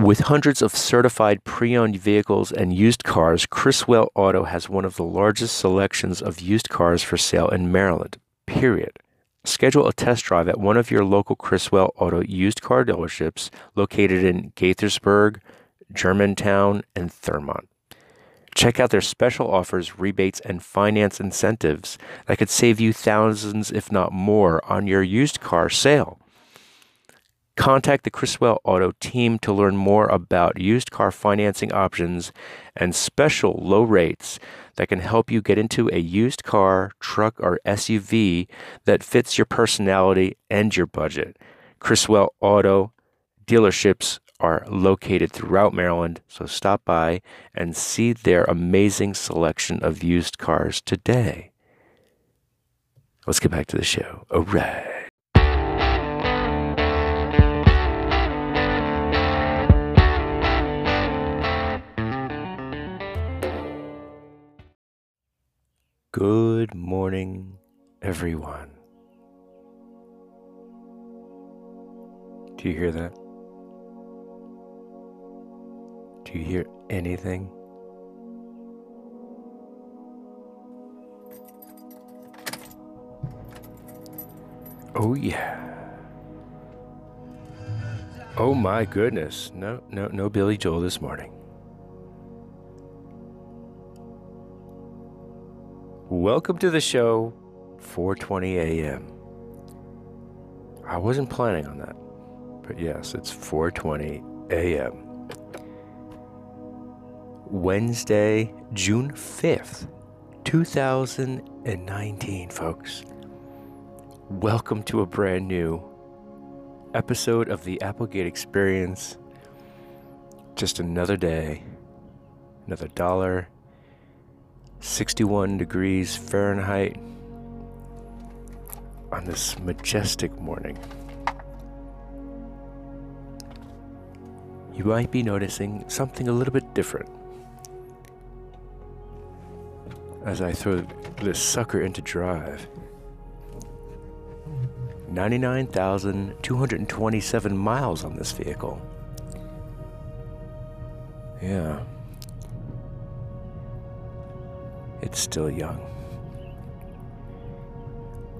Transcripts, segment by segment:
With hundreds of certified pre owned vehicles and used cars, Criswell Auto has one of the largest selections of used cars for sale in Maryland, period. Schedule a test drive at one of your local Criswell Auto used car dealerships located in Gaithersburg, Germantown, and Thurmont. Check out their special offers, rebates, and finance incentives that could save you thousands, if not more, on your used car sale. Contact the Criswell Auto team to learn more about used car financing options and special low rates that can help you get into a used car, truck, or SUV that fits your personality and your budget. Criswell Auto dealerships are located throughout Maryland, so stop by and see their amazing selection of used cars today. Let's get back to the show. All right. Good morning, everyone. Do you hear that? Do you hear anything? Oh, yeah. Oh, my goodness. No, no, no Billy Joel this morning. Welcome to the show, 4:20 a.m. I wasn't planning on that. But yes, it's 4:20 a.m. Wednesday, June 5th, 2019, folks. Welcome to a brand new episode of the Applegate Experience. Just another day, another dollar 61 degrees Fahrenheit on this majestic morning. You might be noticing something a little bit different as I throw this sucker into drive. 99,227 miles on this vehicle. Yeah. It's still young.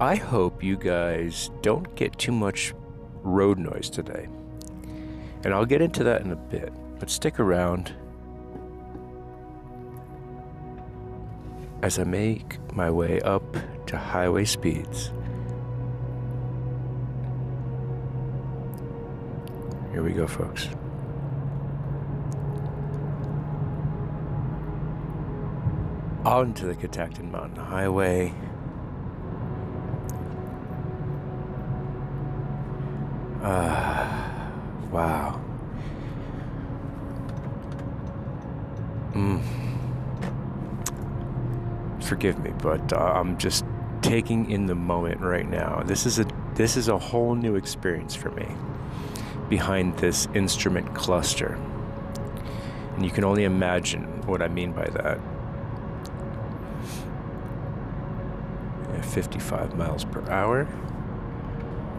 I hope you guys don't get too much road noise today. And I'll get into that in a bit, but stick around as I make my way up to highway speeds. Here we go, folks. Onto the Catoctin Mountain Highway. Ah, wow. Mm. Forgive me, but uh, I'm just taking in the moment right now. This is a this is a whole new experience for me behind this instrument cluster. And you can only imagine what I mean by that. 55 miles per hour.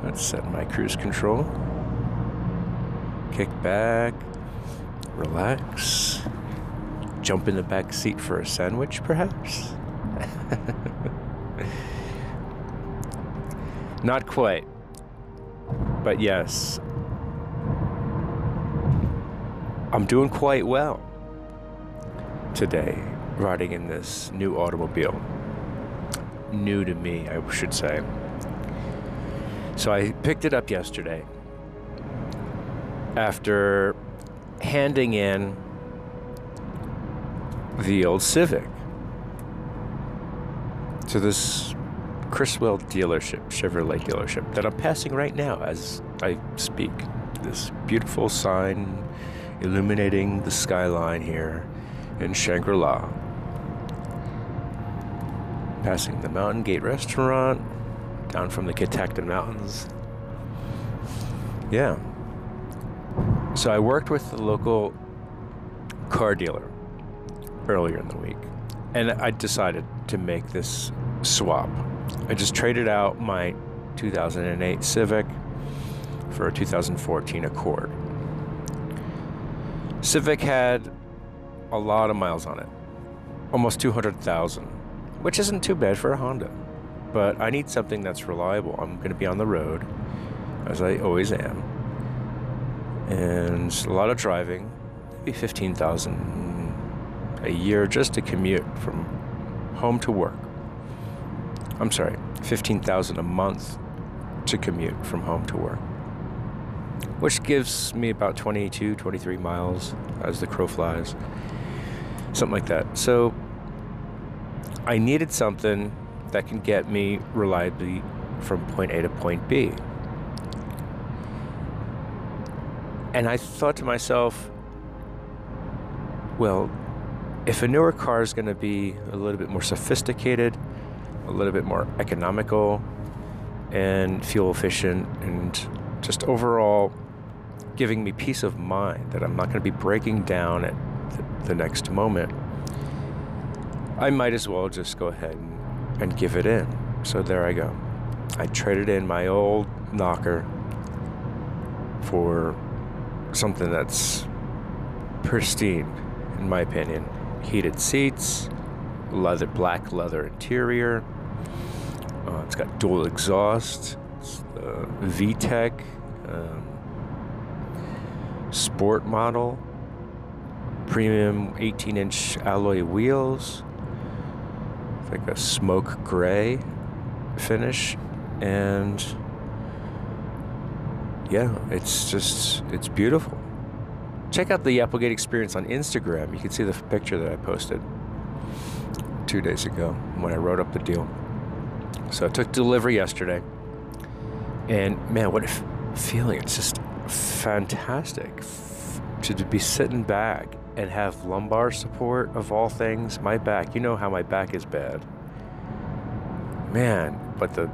Let's set my cruise control. Kick back, relax, jump in the back seat for a sandwich, perhaps? Not quite. But yes, I'm doing quite well today riding in this new automobile new to me, I should say. So I picked it up yesterday after handing in the old Civic to this Criswell dealership, Chevrolet dealership, that I'm passing right now as I speak. This beautiful sign illuminating the skyline here in Shangri La passing the Mountain Gate Restaurant down from the Catoctin Mountains. Yeah. So I worked with the local car dealer earlier in the week, and I decided to make this swap. I just traded out my 2008 Civic for a 2014 Accord. Civic had a lot of miles on it, almost 200,000, which isn't too bad for a Honda. But I need something that's reliable. I'm going to be on the road, as I always am, and a lot of driving, maybe 15,000 a year just to commute from home to work. I'm sorry, 15,000 a month to commute from home to work which gives me about 22, 23 miles as the crow flies. Something like that. So I needed something that can get me reliably from point A to point B. And I thought to myself, well, if a newer car is going to be a little bit more sophisticated, a little bit more economical, and fuel efficient, and just overall giving me peace of mind that I'm not going to be breaking down at the, next moment, I might as well just go ahead and, and give it in. So there I go. I traded in my old knocker for something that's pristine, in my opinion. Heated seats, leather, black leather interior. Uh, it's got dual exhaust. It's the VTEC. Um, sport model, premium 18 inch alloy wheels, like a smoke gray finish, and yeah, it's just, it's beautiful. Check out the Applegate experience on Instagram. You can see the picture that I posted two days ago when I wrote up the deal. So I took delivery yesterday, and man, what a feeling! It's just fantastic to be sitting back and have lumbar support of all things. My back, you know how my back is bad. Man, but the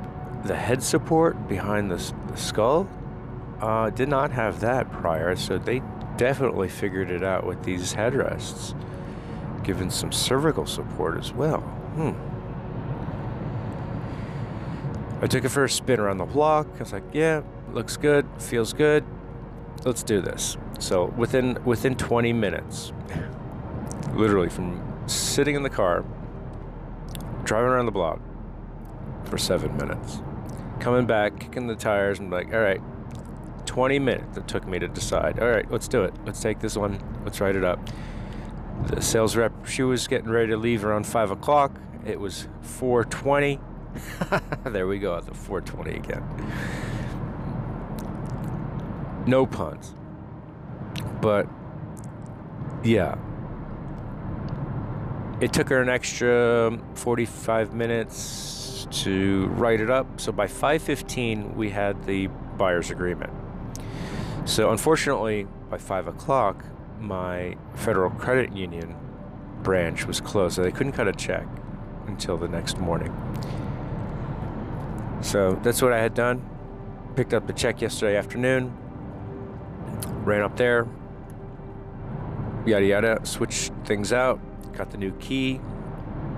the head support behind the, the skull uh, did not have that prior, so they definitely figured it out with these headrests, given some cervical support as well. Hmm. I took it for a spin around the block. I was like, yeah, looks good, feels good let's do this. So within within 20 minutes, literally from sitting in the car, driving around the block for seven minutes, coming back, kicking the tires, and like, all right, 20 minutes it took me to decide. All right, let's do it. Let's take this one. Let's write it up. The sales rep, she was getting ready to leave around five o'clock. It was 4:20. there we go at the 4:20 again no puns. But yeah. It took her an extra 45 minutes to write it up. So by 5:15 we had the buyer's agreement. So unfortunately, by 5 o'clock, my federal credit union branch was closed, so they couldn't cut a check until the next morning. So that's what I had done. Picked up the check yesterday afternoon ran up there, yada yada, switched things out, got the new key,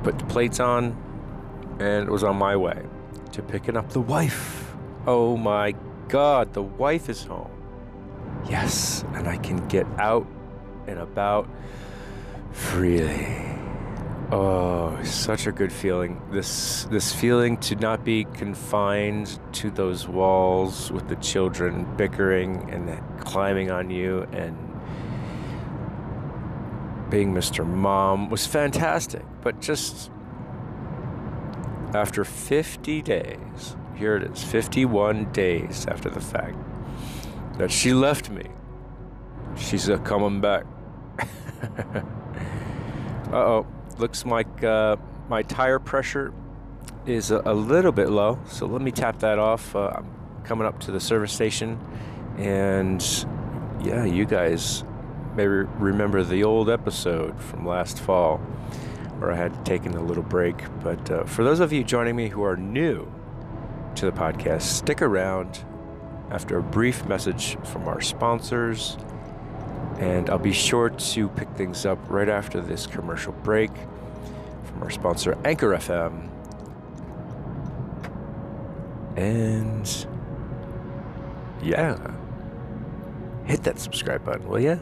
put the plates on, and it was on my way to picking up the wife. Oh my god, the wife is home. Yes, and I can get out and about freely. Oh, such a good feeling. This this feeling to not be confined to those walls with the children bickering and climbing on you and being Mr. Mom was fantastic. But just after 50 days, here it is, 51 days after the fact that she left me. She's a coming back. uh oh looks like uh, my tire pressure is a, a, little bit low. So let me tap that off. Uh, I'm coming up to the service station. And yeah, you guys may remember the old episode from last fall where I had taken a little break. But uh, for those of you joining me who are new to the podcast, stick around after a brief message from our sponsors and I'll be sure to pick things up right after this commercial break from our sponsor, Anchor FM. And yeah, hit that subscribe button, will ya?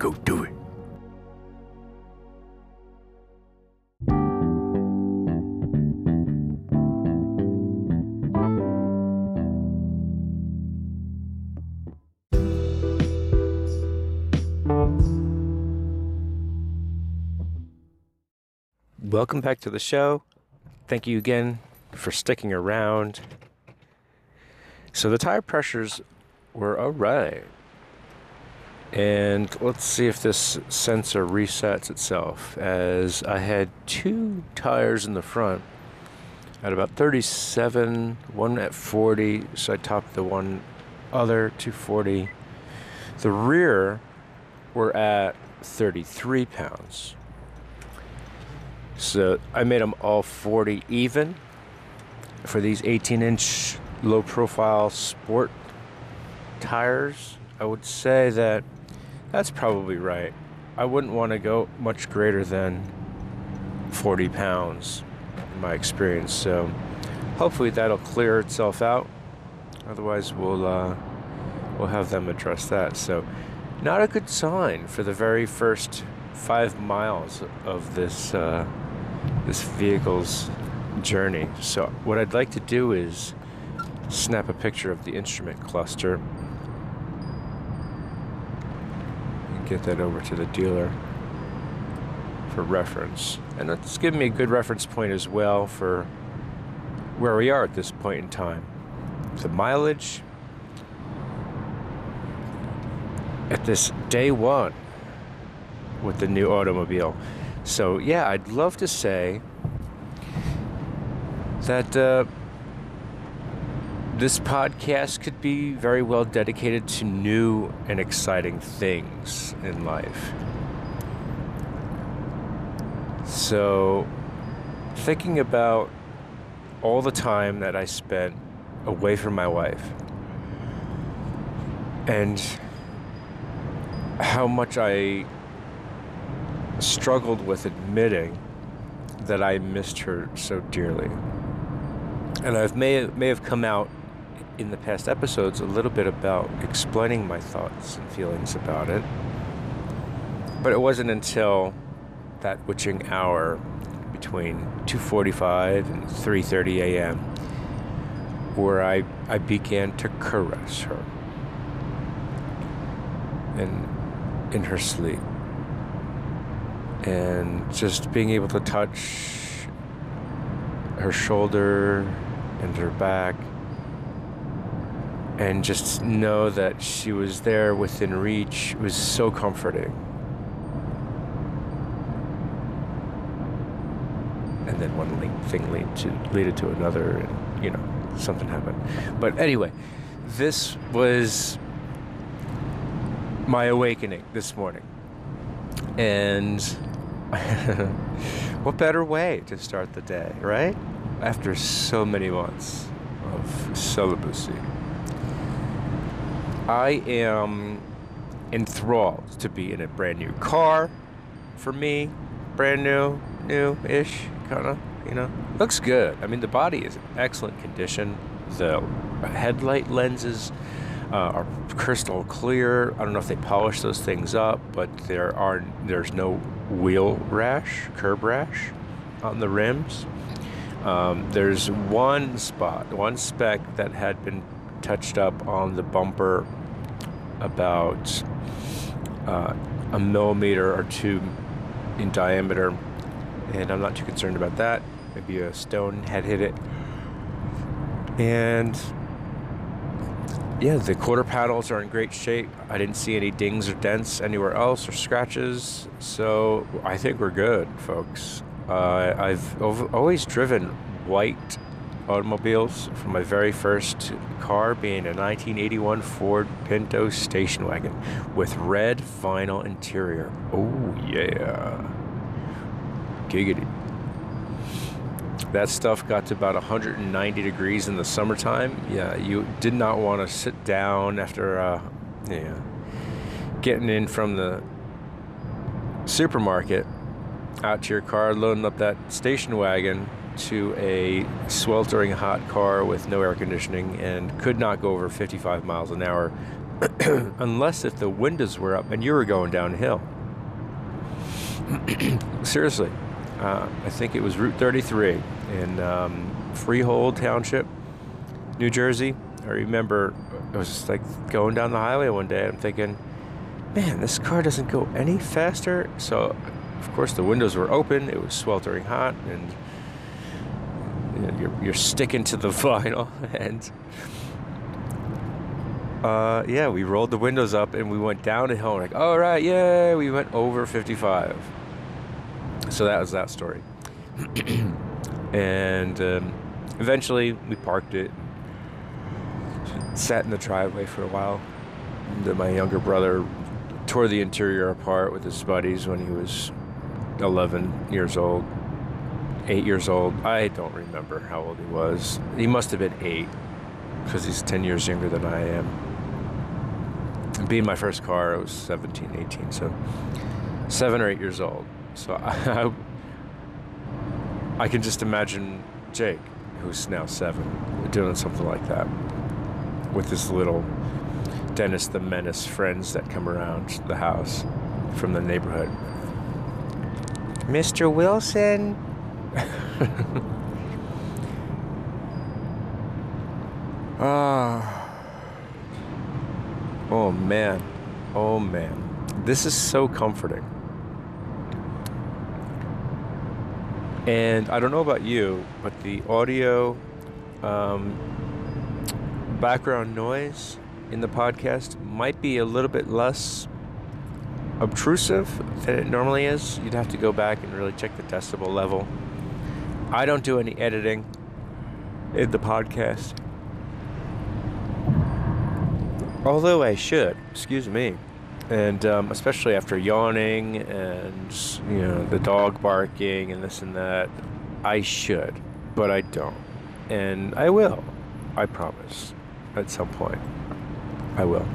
Go do it. Welcome back to the show. Thank you again for sticking around. So the tire pressures were all right. And let's see if this sensor resets itself as I had two tires in the front at about 37, one at 40, so I topped the one other 240. The rear were at 33 pounds. So I made them all 40 even for these 18 inch low profile sport tires. I would say that that's probably right. I wouldn't want to go much greater than 40 pounds in my experience. So hopefully that'll clear itself out. Otherwise, we'll uh, we'll have them address that. So not a good sign for the very first five miles of this uh, this vehicle's journey. So what I'd like to do is snap a picture of the instrument cluster and get that over to the dealer for reference. And that's giving me a good reference point as well for where we are at this point in time. The mileage at this day one with the new automobile. So, yeah, I'd love to say that uh, this podcast could be very well dedicated to new and exciting things in life. So, thinking about all the time that I spent away from my wife and how much I struggled with admitting that I missed her so dearly. And I've may may have come out in the past episodes a little bit about explaining my thoughts and feelings about it. But it wasn't until that witching hour between 2:45 and 3:30 a.m. where I I began to caress her and in her sleep and just being able to touch her shoulder and her back and just know that she was there within reach was so comforting. And then one thing lead to leaded to another, and you know something happened. But anyway, this was my awakening this morning, and what better way to start the day, right? After so many months of celibacy. I am enthralled to be in a brand new car for me. Brand new, new ish, kind of, you know. Looks good. I mean, the body is in excellent condition. The headlight lenses uh, are crystal clear. I don't know if they polish those things up, but there are there's no wheel rash, curb rash on the rims. Um, there's one spot, one speck that had been touched up on the bumper about uh, a millimeter or two in diameter, and I'm not too concerned about that. Maybe a stone had hit it. And yeah, the quarter paddles are in great shape. I didn't see any dings or dents anywhere else or scratches, so I think we're good, folks. Uh, I've always driven white automobiles from my very first car being a 1981 Ford Pinto station wagon with red vinyl interior. Oh, yeah. Giggity. That stuff got to about 190 degrees in the summertime. Yeah, you did not want to sit down after, uh, yeah, getting in from the supermarket out to your car, loading up that station wagon to a sweltering hot car with no air conditioning and could not go over 55 miles an hour unless if the windows were up and you were going downhill. Seriously, uh, I think it was Route 33 in um, Freehold Township, New Jersey. I remember I was just like going down the highway one day. I'm thinking, man, this car doesn't go any faster. So, of course, the windows were open. It was sweltering hot, and you're, sticking to the vinyl. And uh, yeah, we rolled the windows up and we went down the hill. Like, all right, yeah, we went over 55. So that was that story. and um, eventually, we parked it, sat in the driveway for a while. And my younger brother tore the interior apart with his buddies when he was 11 years old, eight years old. I don't remember how old he was. He must have been eight because he's 10 years younger than I am being my first car, I was 17, 18, so seven or eight years old. So I, I can just imagine Jake, who's now seven, doing something like that with his little Dennis the Menace friends that come around the house from the neighborhood. Mr. Wilson. Ah. Oh man. Oh man. This is so comforting. And I don't know about you, but the audio um, background noise in the podcast might be a little bit less obtrusive than it normally is. You'd have to go back and really check the decibel level. I don't do any editing in the podcast. Although I should, excuse me. And um, especially after yawning and, you know, the dog barking and this and that, I should, but I don't. And I will, I promise, at some point. I will.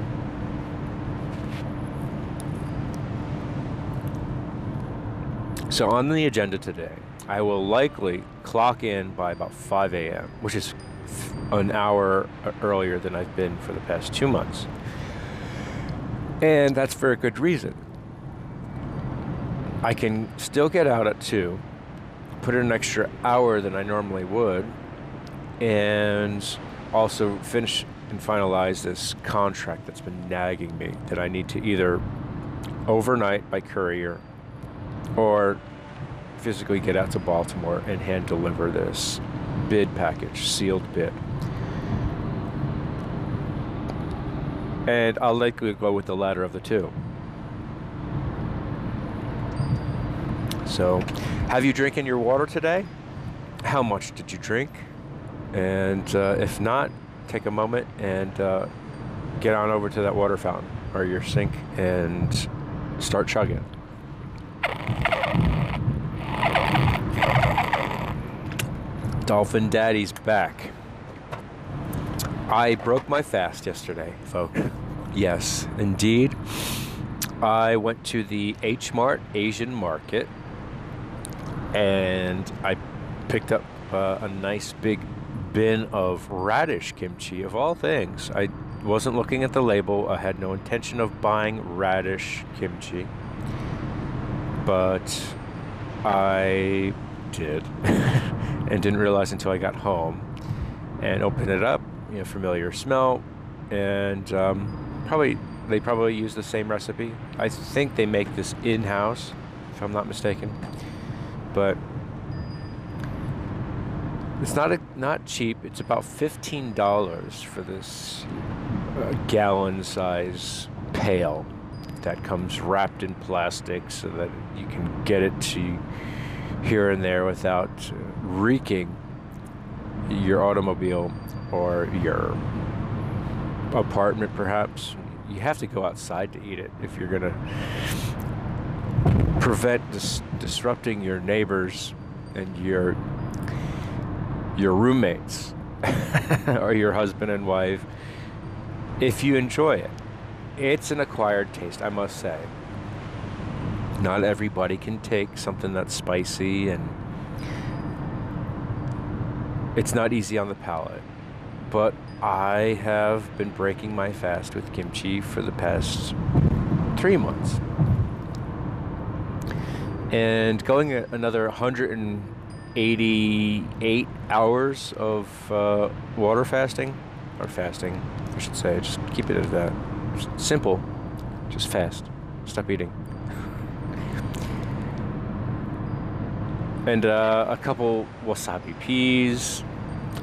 So, on the agenda today, I will likely clock in by about 5 a.m., which is an hour earlier than I've been for the past two months. And that's for a good reason. I can still get out at 2, put in an extra hour than I normally would, and also finish and finalize this contract that's been nagging me that I need to either overnight by courier or physically get out to Baltimore and hand deliver this bid package, sealed bid. And I'll likely go with the latter of the two. So, have you drinking your water today? How much did you drink? And uh, if not, take a moment and uh, get on over to that water fountain or your sink and start chugging. Dolphin Daddy's back. I broke my fast yesterday, folks. Yes, indeed. I went to the H Mart Asian Market and I picked up uh, a nice big bin of radish kimchi, of all things. I wasn't looking at the label, I had no intention of buying radish kimchi, but I did and didn't realize until I got home and opened it up you know, familiar smell, and um, probably they probably use the same recipe. I think they make this in house, if I'm not mistaken, but it's not a, not cheap. It's about fifteen dollars for this uh, gallon size pail that comes wrapped in plastic so that you can get it to here and there without reeking your automobile or your apartment perhaps. You have to go outside to eat it if you're going to prevent dis- disrupting your neighbors and your your roommates or your husband and wife if you enjoy it. It's an acquired taste i must say. Not everybody can take something that's spicy and it's not easy on the palate but I have been breaking my fast with kimchi for the past three months. And going another 188 hours of uh, water fasting, or fasting, I should say, just keep it at that. Just simple, just fast, stop eating. And uh, a couple wasabi peas,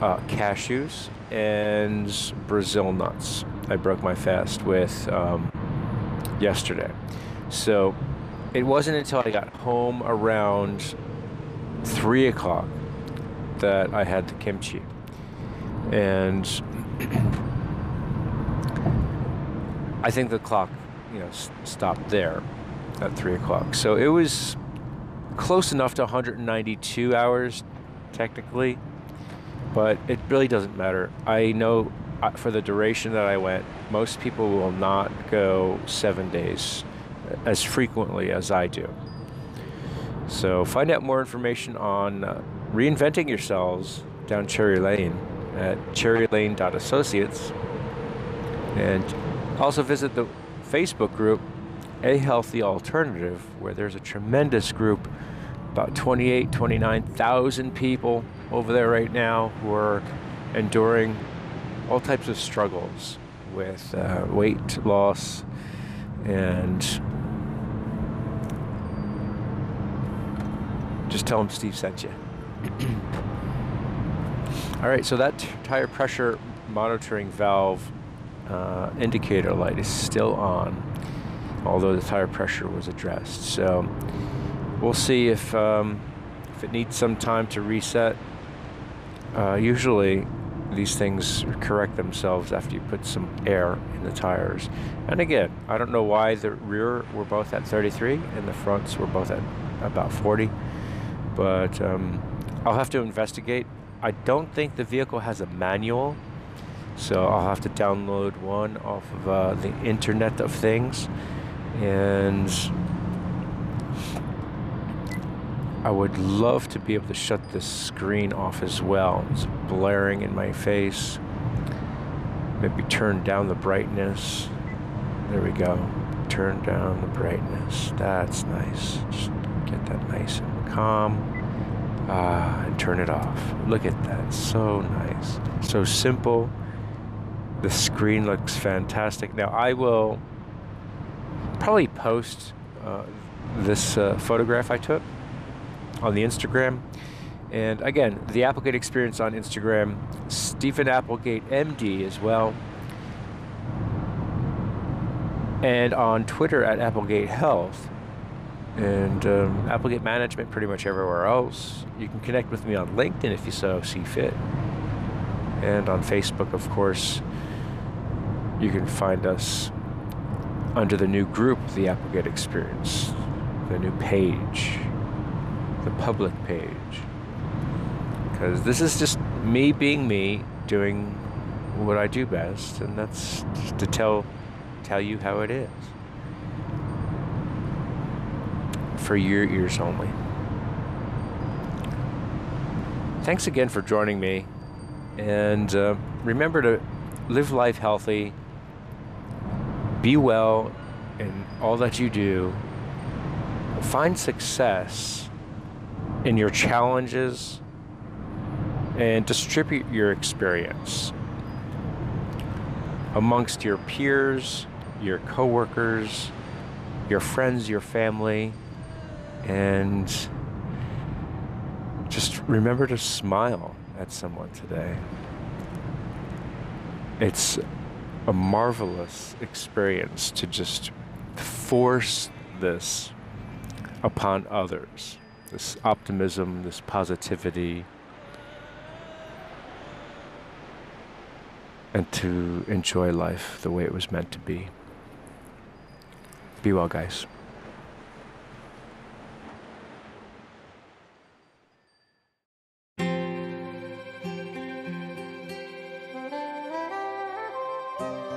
uh, cashews, and Brazil nuts. I broke my fast with um, yesterday. So it wasn't until I got home around three o'clock that I had the kimchi. And I think the clock, you know, stopped there at three o'clock. So it was close enough to 192 hours, technically, but it really doesn't matter. I know uh, for the duration that I went, most people will not go seven days as frequently as I do. So find out more information on uh, reinventing yourselves down Cherry Lane at cherrylane.associates and also visit the Facebook group A Healthy Alternative where there's a tremendous group about 28 29,000 people over there right now who are enduring all types of struggles with uh, weight loss and just tell them Steve sent you. All right, so that tire pressure monitoring valve uh, indicator light is still on, although the tire pressure was addressed. So we'll see if um, if it needs some time to reset. Uh, usually, these things correct themselves after you put some air in the tires. And again, I don't know why the rear were both at 33 and the fronts were both at about 40, but um, I'll have to investigate. I don't think the vehicle has a manual, so I'll have to download one off of uh, the Internet of Things, and I would love to be able to shut this screen off as well. It's blaring in my face. Maybe turn down the brightness. There we go. Turn down the brightness. That's nice. Just get that nice and calm. Ah, and turn it off. Look at that. So nice. So simple. The screen looks fantastic. Now, I will probably post uh, this uh, photograph I took on the Instagram. And again, the Applegate Experience on Instagram, Steven Applegate MD as well. And on Twitter at Applegate Health. And um, Applegate Management pretty much everywhere else. You can connect with me on LinkedIn if you so see fit. And on Facebook, of course, you can find us under the new group, the Applegate Experience, the new page the public page. Because this is just me being me, doing what I do best, and that's to tell tell you how it is. For your ears only. Thanks again for joining me, and uh, remember to live life healthy, be well in all that you do, find success in your challenges and distribute your experience amongst your peers, your coworkers, your friends, your family, and just remember to smile at someone today. It's a marvelous experience to just force this upon others this optimism, this positivity, and to enjoy life the way it was meant to be. Be well, guys. thank you